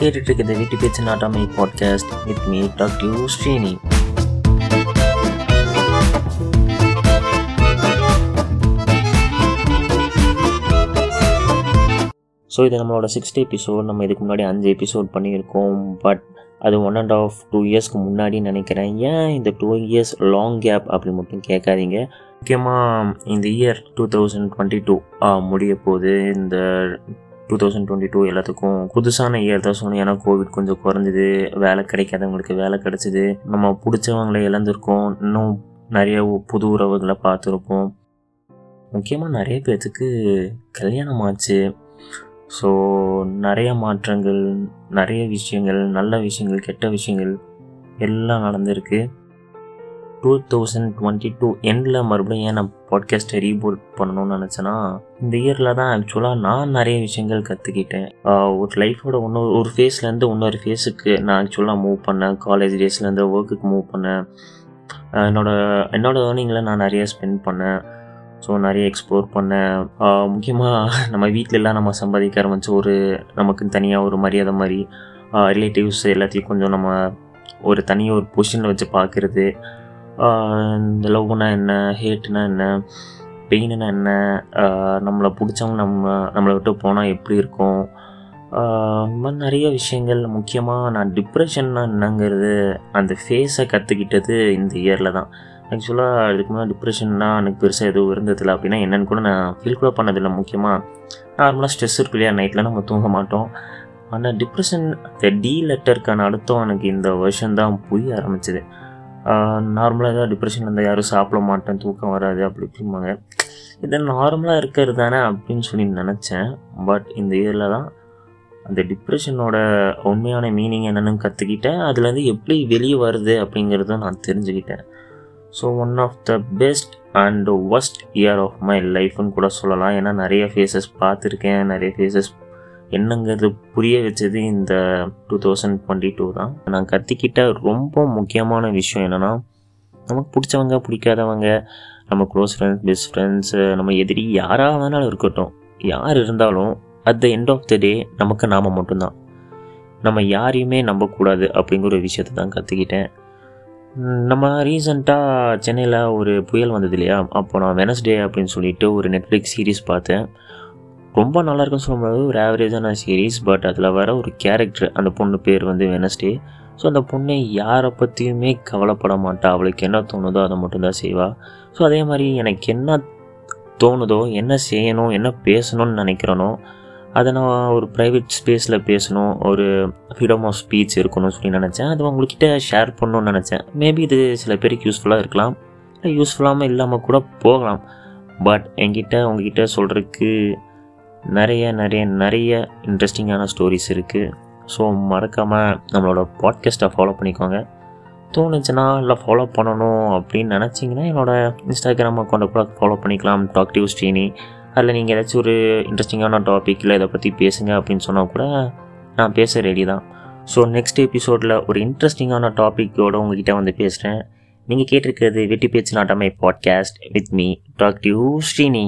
நீங்கள் கேட்டுட்டு இருக்கிறது வீட்டு பேச்சு நாட்டாமை podcast with me டாக்டிவ் Srini. So இது நம்மளோட சிக்ஸ்த் எபிசோட் நம்ம இதுக்கு முன்னாடி அஞ்சு எபிசோட் பண்ணியிருக்கோம். பட் அது ஒன் அண்ட் ஆஃப் டூ இயர்ஸ்க்கு முன்னாடி நினைக்கிறேன். ஏன் இந்த டூ இயர்ஸ் லாங் கேப் அப்படி மட்டும் கேட்காதீங்க. முக்கியமாக இந்த year two thousand twenty two முடிய போது இந்த டூ தௌசண்ட் டுவெண்ட்டி டூ எல்லாத்துக்கும் புதுசான இயர் தான் சொன்னோம் ஏன்னா கோவிட் கொஞ்சம் குறைஞ்சிது. வேலை கிடைக்காதவங்களுக்கு வேலை கிடச்சிது. நம்ம பிடிச்சவங்களை இழந்திருக்கோம். இன்னும் நிறைய புது உறவுகளை பார்த்துருப்போம். முக்கியமாக நிறைய பேர்த்துக்கு கல்யாணம் ஆச்சு. ஸோ நிறைய மாற்றங்கள் நிறைய விஷயங்கள் நல்ல விஷயங்கள் கெட்ட விஷயங்கள் எல்லாம் நடந்திருக்கு. டூ தௌசண்ட் டுவெண்ட்டி டூ எண்டில் மறுபடியும் ஏன் நான் பாட்காஸ்ட்டை ரீபோட் பண்ணணும்னு நினச்சேன்னா இந்த இயரில் தான் ஆக்சுவலாக நான் நிறைய விஷயங்கள் கற்றுக்கிட்டேன் ஒரு லைஃபோட இன்னொரு ஒரு ஃபேஸ்லேருந்து இன்னொரு ஃபேஸுக்கு நான் ஆக்சுவலாக மூவ் பண்ணேன். காலேஜ் டேஸ்லேருந்து ஒர்க்குக்கு மூவ் பண்ணேன். என்னோட என்னோடய ஏர்னிங்கில் நான் நிறைய ஸ்பெண்ட் பண்ணேன். ஸோ நிறைய எக்ஸ்ப்ளோர் பண்ணேன். முக்கியமாக நம்ம வீட்டிலலாம் நம்ம சம்பாதிக்க ஆரம்பிச்சு ஒரு நமக்கு தனியாக ஒரு மரியாதை மாதிரி ரிலேட்டிவ்ஸ் எல்லாத்தையும் கொஞ்சம் நம்ம ஒரு தனியாக ஒரு பொசிஷனில் வச்சு பார்க்குறது இந்த லவ்னா என்ன ஹேட்னா என்ன பெயின்னா என்ன நம்மளை பிடிச்சவங்க நம்ம நம்மளை விட்டு போனால் எப்படி இருக்கும்? இந்த மாதிரி நிறைய விஷயங்கள். முக்கியமாக நான் டிப்ரெஷன்னா என்னங்கிறது அந்த ஃபேஸை கற்றுக்கிட்டது இந்த இயரில் தான். ஆக்சுவலாக இதுக்கு முன்னாடி டிப்ரெஷன்னா எனக்கு பெருசாக எதுவும் இருந்ததில்லை. அப்படின்னா என்னென்னு கூட நான் ஃபீல் கூட பண்ணதில்லை. முக்கியமாக நார்மலாக ஸ்ட்ரெஸ் இருக்கு இல்லையா? நைட்டில் நம்ம தூங்க மாட்டோம். ஆனால் டிப்ரெஷன் த டி லெட்டருக்கான அர்த்தம் எனக்கு இந்த வருஷம் தான் புரிய ஆரம்பிச்சிது. நார்மலாக ஏதாவது டிப்ரெஷன் இருந்தால் யாரும் சாப்பிட மாட்டேன் தூக்கம் வராது அப்படி இப்படிம்பாங்க. இது நார்மலாக இருக்கிறது தானே அப்படின்னு சொல்லி நினச்சேன். பட் இந்த இயரில் தான் அந்த டிப்ரெஷனோட உண்மையான மீனிங் என்னென்னு கற்றுக்கிட்டேன் அதுலேருந்து எப்படி வெளியே வருது அப்படிங்கிறத நான் தெரிஞ்சுக்கிட்டேன். So one of the best and worst year of my லைஃப்னு கூட சொல்லலாம். ஏன்னா நிறைய ஃபேஸஸ் பார்த்துருக்கேன். நிறைய ஃபேஸஸ் என்னங்கிறது புரிய வச்சது இந்த டூ தௌசண்ட் டுவெண்ட்டி டூ தான். நான் கற்றுக்கிட்ட ரொம்ப முக்கியமான விஷயம் என்னென்னா நமக்கு பிடிச்சவங்க பிடிக்காதவங்க நம்ம க்ளோஸ் ஃப்ரெண்ட்ஸ் பெஸ்ட் ஃப்ரெண்ட்ஸு நம்ம எதிரி யாராக வேணாலும் இருக்கட்டும். யார் இருந்தாலும் at the end of the day நமக்கு நாம் மட்டும்தான். நம்ம யாரையுமே நம்பக்கூடாது அப்படிங்கிற ஒரு விஷயத்தை தான் கற்றுக்கிட்டேன் நம்ம ரீசண்டாக சென்னையில் ஒரு புயல் வந்தது இல்லையா? அப்போ நான் வெனஸ்டே அப்படின்னு சொல்லிட்டு ஒரு நெட்ஃப்ளிக்ஸ் சீரீஸ் பார்த்தேன். ரொம்ப நல்லா இருக்குன்னு சொல்ல முடியாது. ஒரு ஆவரேஜான சீரீஸ் பட் அதில் வர ஒரு கேரக்டர் அந்த பொண்ணு பேர் வந்து வெனஸ்டே ஸோ அந்த பொண்ணை யாரை பற்றியுமே கவலைப்பட மாட்டா. அவளுக்கு என்ன தோணுதோ அதை மட்டும்தான் செய்வாள் ஸோ அதே மாதிரி எனக்கு என்ன தோணுதோ என்ன செய்யணும் என்ன பேசணும்னு நினைக்கிறேனோ அதை நான் ஒரு ப்ரைவேட் ஸ்பேஸில் பேசணும் ஒரு ஃப்ரீடம் ஆஃப் ஸ்பீச் இருக்கணும்னு சொல்லி நினச்சேன். அது உங்கள்கிட்ட ஷேர் பண்ணணும்னு நினச்சேன். மேபி இது சில பேருக்கு யூஸ்ஃபுல்லாக இருக்கலாம். இல்லை யூஸ்ஃபுல்லாமல் இல்லாமல் கூட போகலாம். பட் என்கிட்ட உங்ககிட்ட சொல்கிறதுக்கு நிறைய நிறைய நிறைய இன்ட்ரெஸ்டிங்கான ஸ்டோரிஸ் இருக்குது ஸோ மறக்காமல் நம்மளோட பாட்காஸ்ட்டை ஃபாலோ பண்ணிக்கோங்க. தோணுச்சுன்னா இல்லை ஃபாலோ பண்ணணும் அப்படின்னு நினச்சிங்கன்னா என்னோடய இன்ஸ்டாகிராம் அக்கௌண்ட்டை கூட ஃபாலோ பண்ணிக்கலாம். டாக்டிவ் ஸ்ரீனி அதில் நீங்கள் ஏதாச்சும் ஒரு இன்ட்ரெஸ்டிங்கான டாபிக் இல்லை இதை பற்றி பேசுங்க அப்படின்னு சொன்னால் கூட நான் பேச ரெடி தான். ஸோ நெக்ஸ்ட் எபிசோடில் ஒரு இன்ட்ரெஸ்டிங்கான டாப்பிக்கோடு உங்ககிட்ட வந்து பேசுகிறேன் நீங்கள் கேட்டிருக்கிறது Vetti Pechu Naattamai podcast with me டாக்டிவ் Srini